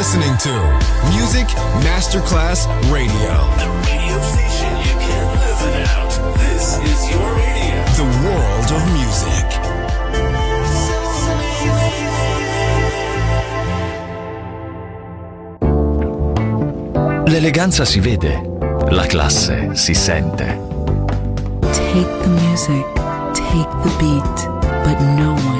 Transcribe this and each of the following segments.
listening to Music Masterclass Radio. The radio station you can't live without. This is your radio. The world of music. L'eleganza si vede, la classe si sente. Take the music, take the beat, but no one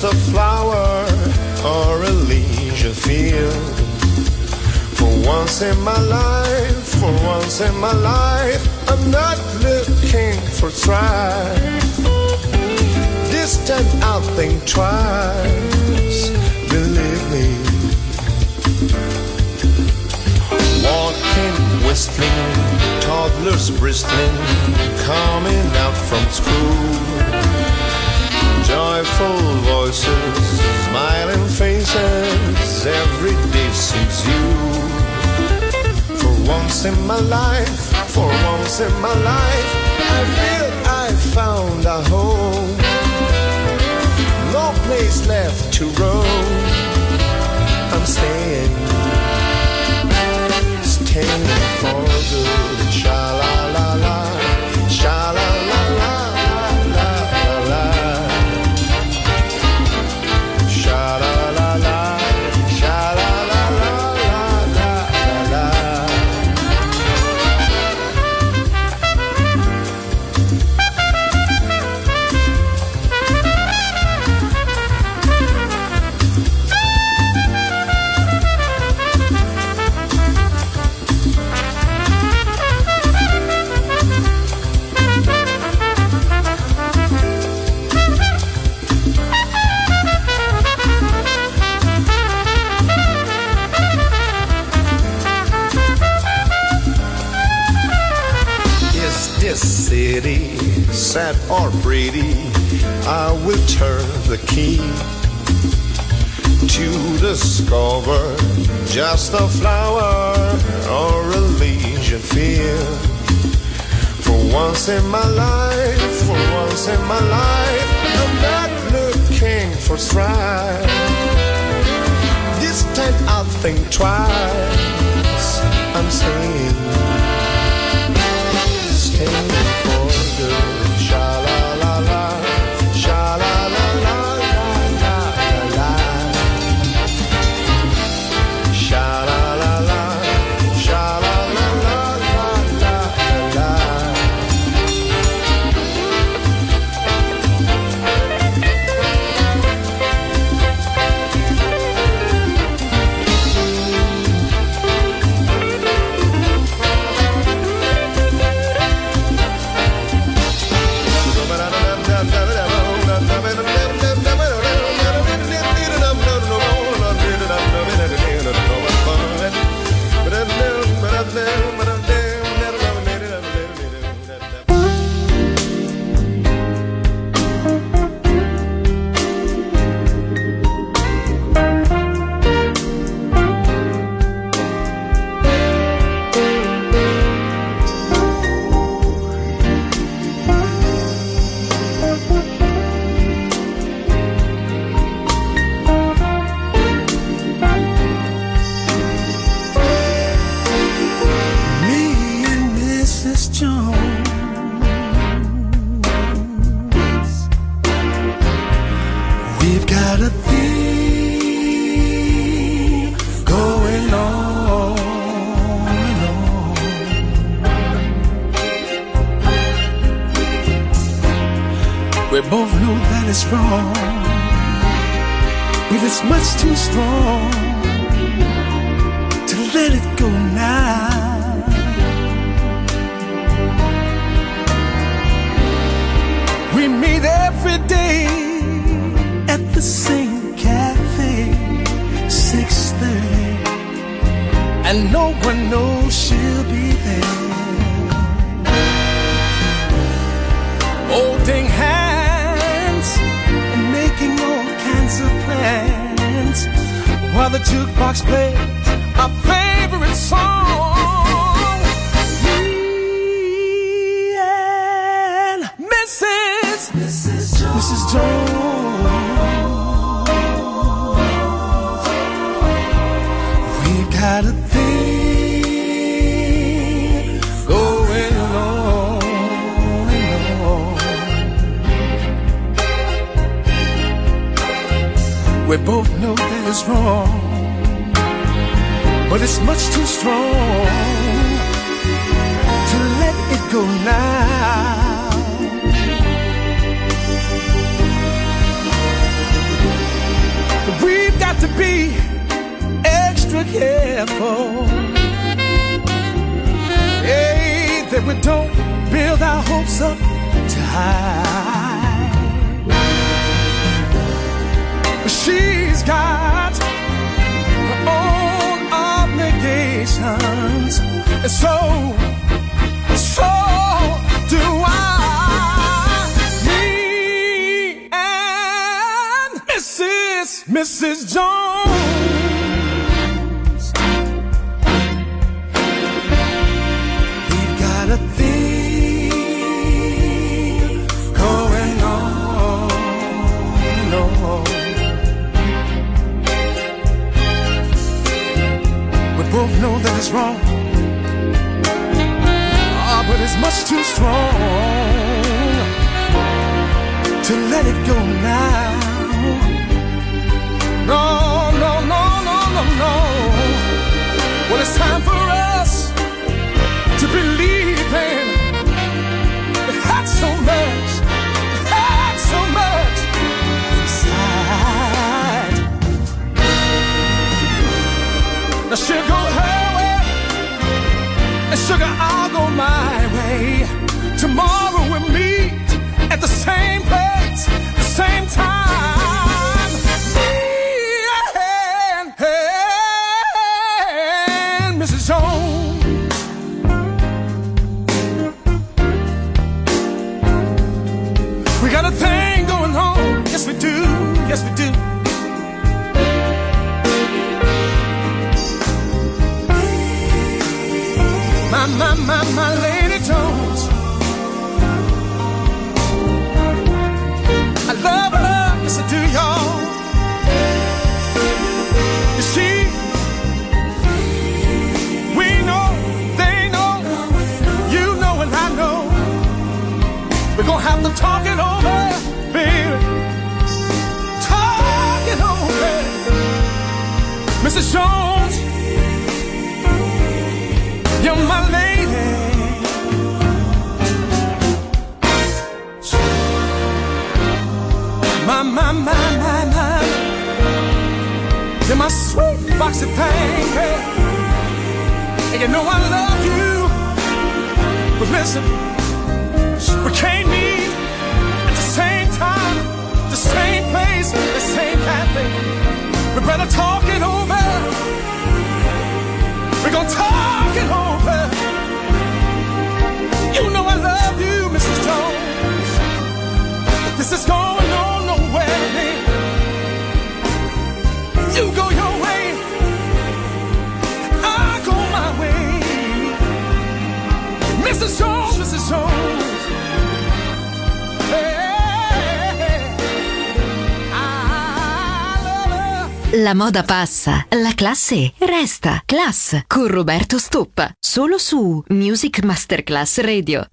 Just a flower or a leisure field. For once in my life, for once in my life, I'm not looking for strife. This time I'll think twice, believe me. Walking, whistling, toddlers bristling, coming out from school. Joyful voices, smiling faces, every day seems you. For once in my life, for once in my life, I feel I found a home. No place left to roam. I'm staying staying for good. Turn the key to discover just a flower or a leisure field. For once in my life, for once in my life, I'm not looking for strife. This time I'll think twice. I'm saying staying favorite song. Me and Mrs. We've got a thing going on and on. We both know that it's wrong, but it's much too strong to let it go now. We've got to be extra careful. Hey, that we don't build our hopes up too high. She's got her own and so, so do I. Me and Mrs. Mrs. Jones. Both know that it's wrong. Ah, but it's much too strong to let it go now. No, no, no, no, no, no. Well, it's time for us this is going on nowhere, babe. You go your way, I go my way. Mrs. Jones, Mrs. Jones. La moda passa, la classe resta. Class con Roberto Stoppa. Solo su Music Masterclass Radio.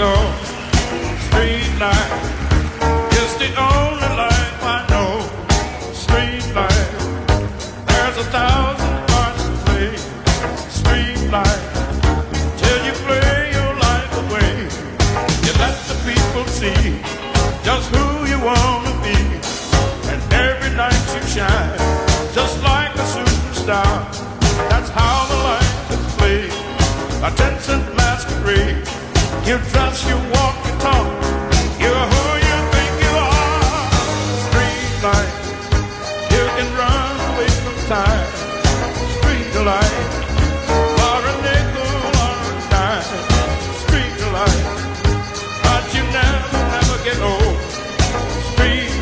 Street life is the only life I know. Street life, there's a thousand parts to play. Street life, till you play your life away. You let the people see just who you wanna be, and every night you shine just like a superstar. That's how the life is. A ten cent masquerade. You dress, you walk, you talk. You're who you think you are. Street. You can run away from time. Street. For But you never, never get old. Street.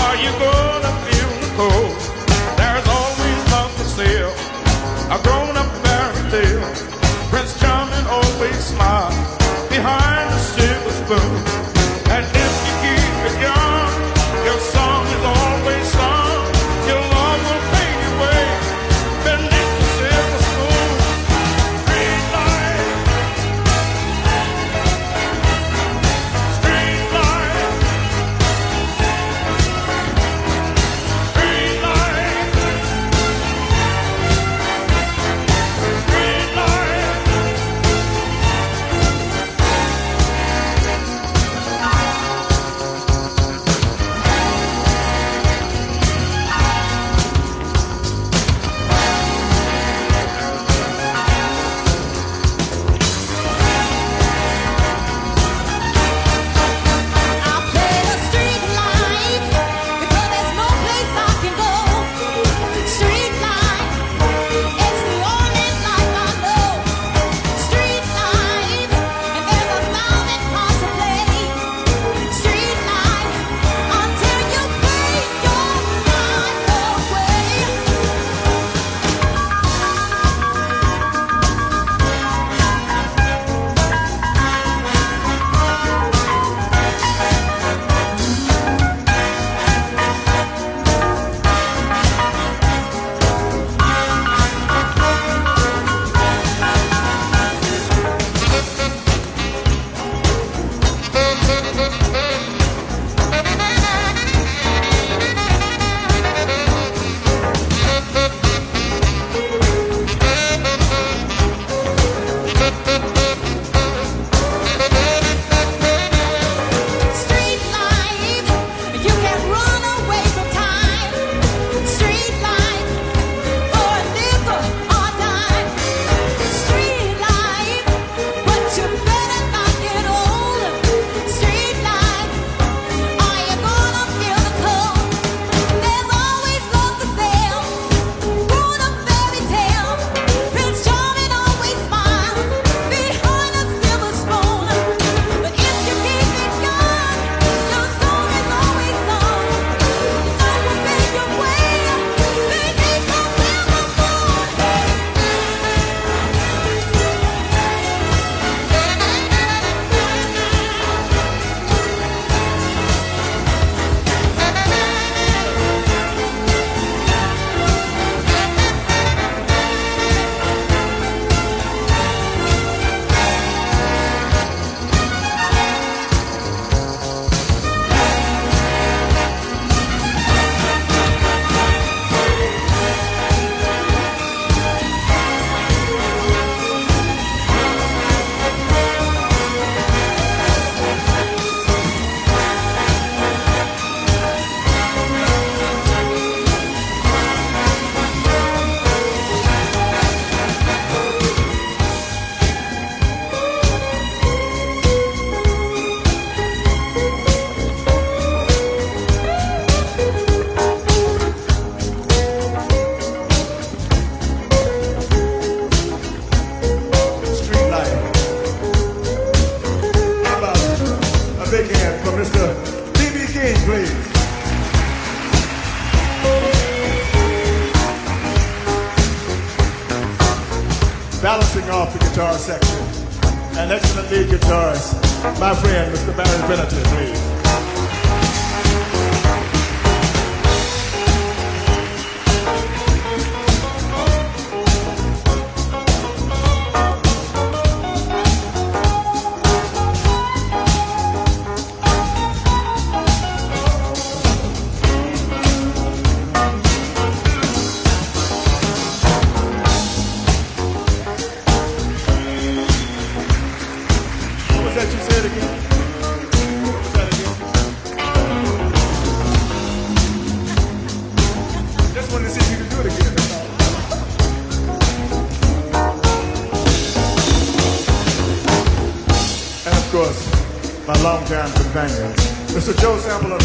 Are you gonna feel cold? There's always love for sale. A grown-up fairy tale always smile behind the silver spoon. off the guitar section. An excellent lead guitarist, my friend, Mr. Barry Pennington, please. Mr. Joe Sample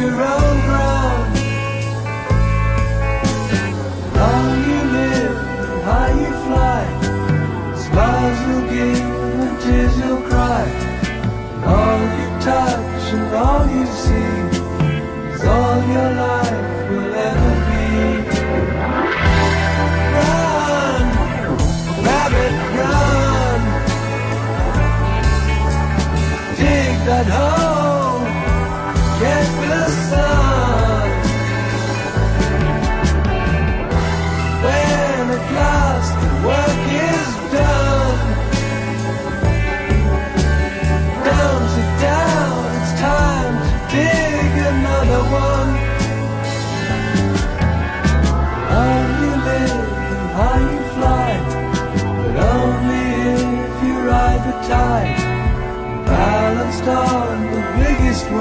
your own ground. How you live, how you fly. Smiles you'll give and tears you'll cry. All you touch and all you see is all your life will ever be. Run, rabbit, run. Dig that hole,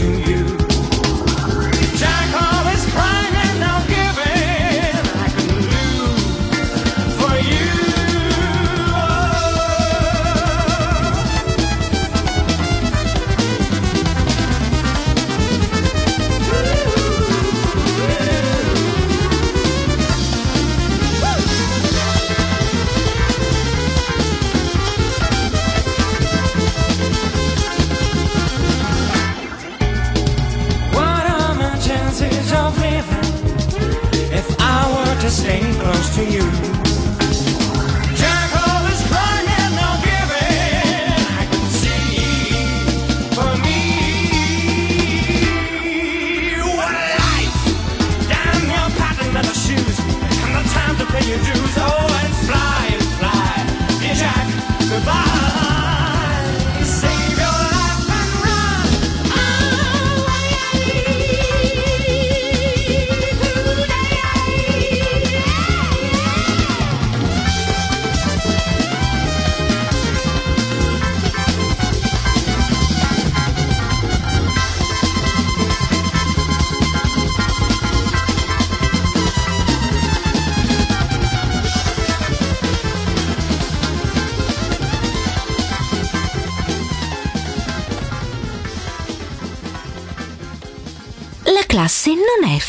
to you.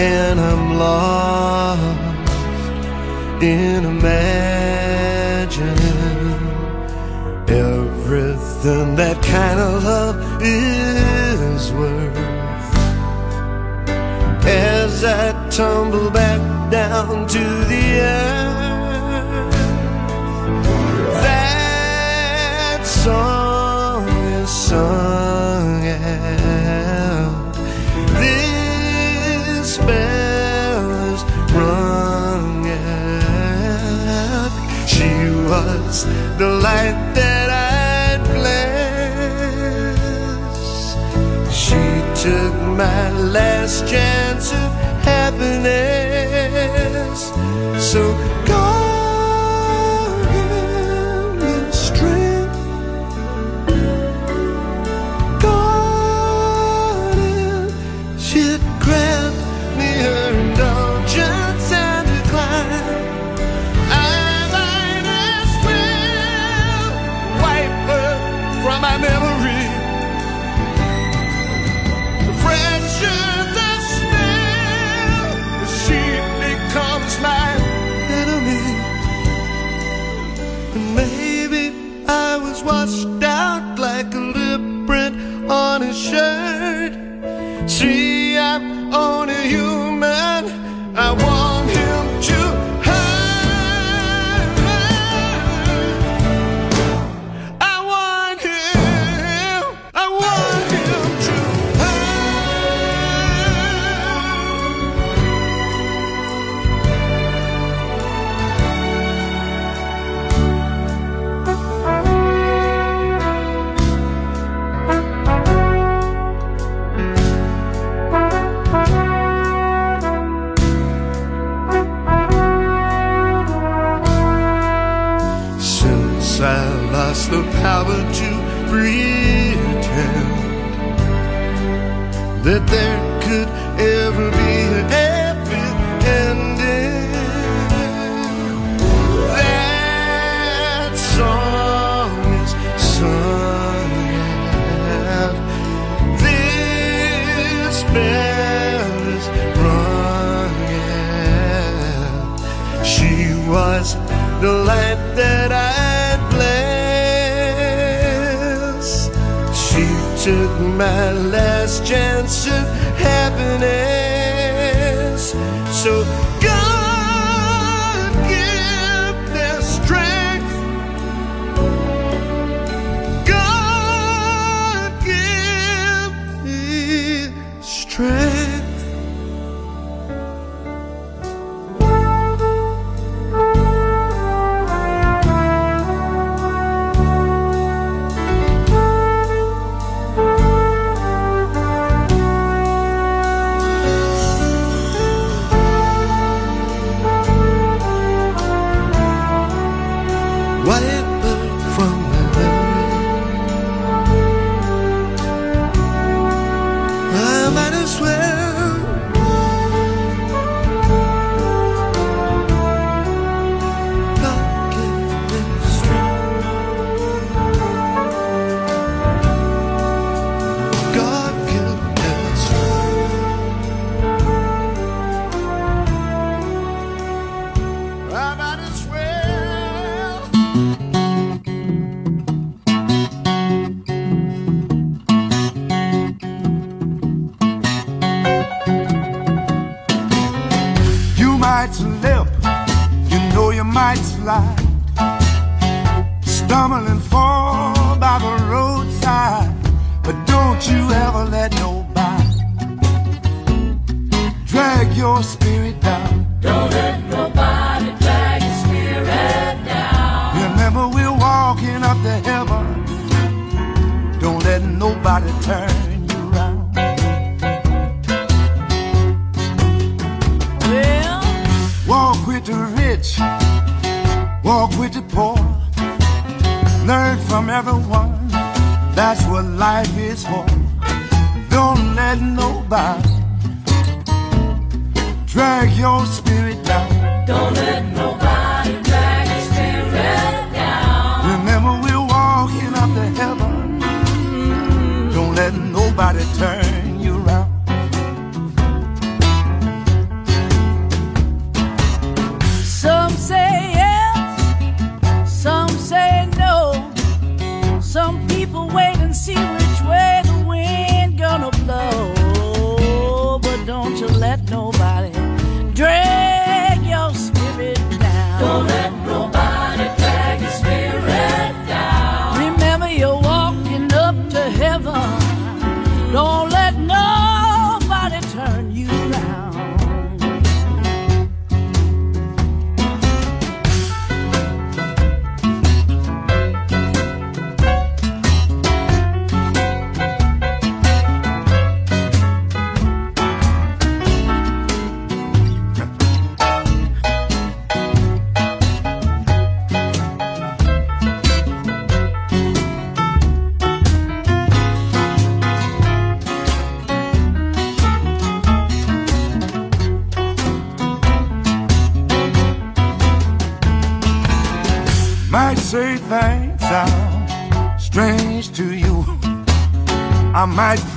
and I'm lost in imagining everything that kind of love is worth. As I tumble back down to the earth, that song. the light that I'd bless. She took my last chance of happiness.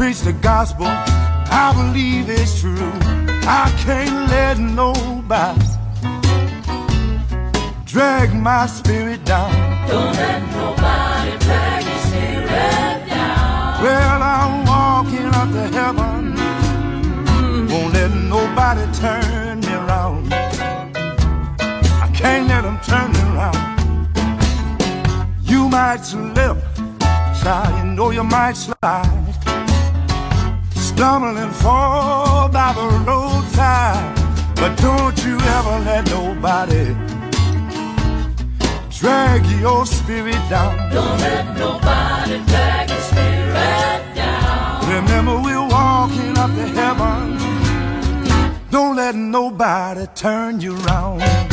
Preach the gospel, I believe it's true. I can't let nobody drag my spirit down. Don't let nobody drag your spirit down. Well, I'm walking up to heaven. Won't let nobody turn me around. I can't let them turn me around. You might slip, child, you know you might slide. Stumble and fall by the roadside. But don't you ever let nobody drag your spirit down. Don't let nobody drag your spirit down. Remember, we're walking up to heaven. Don't let nobody turn you around.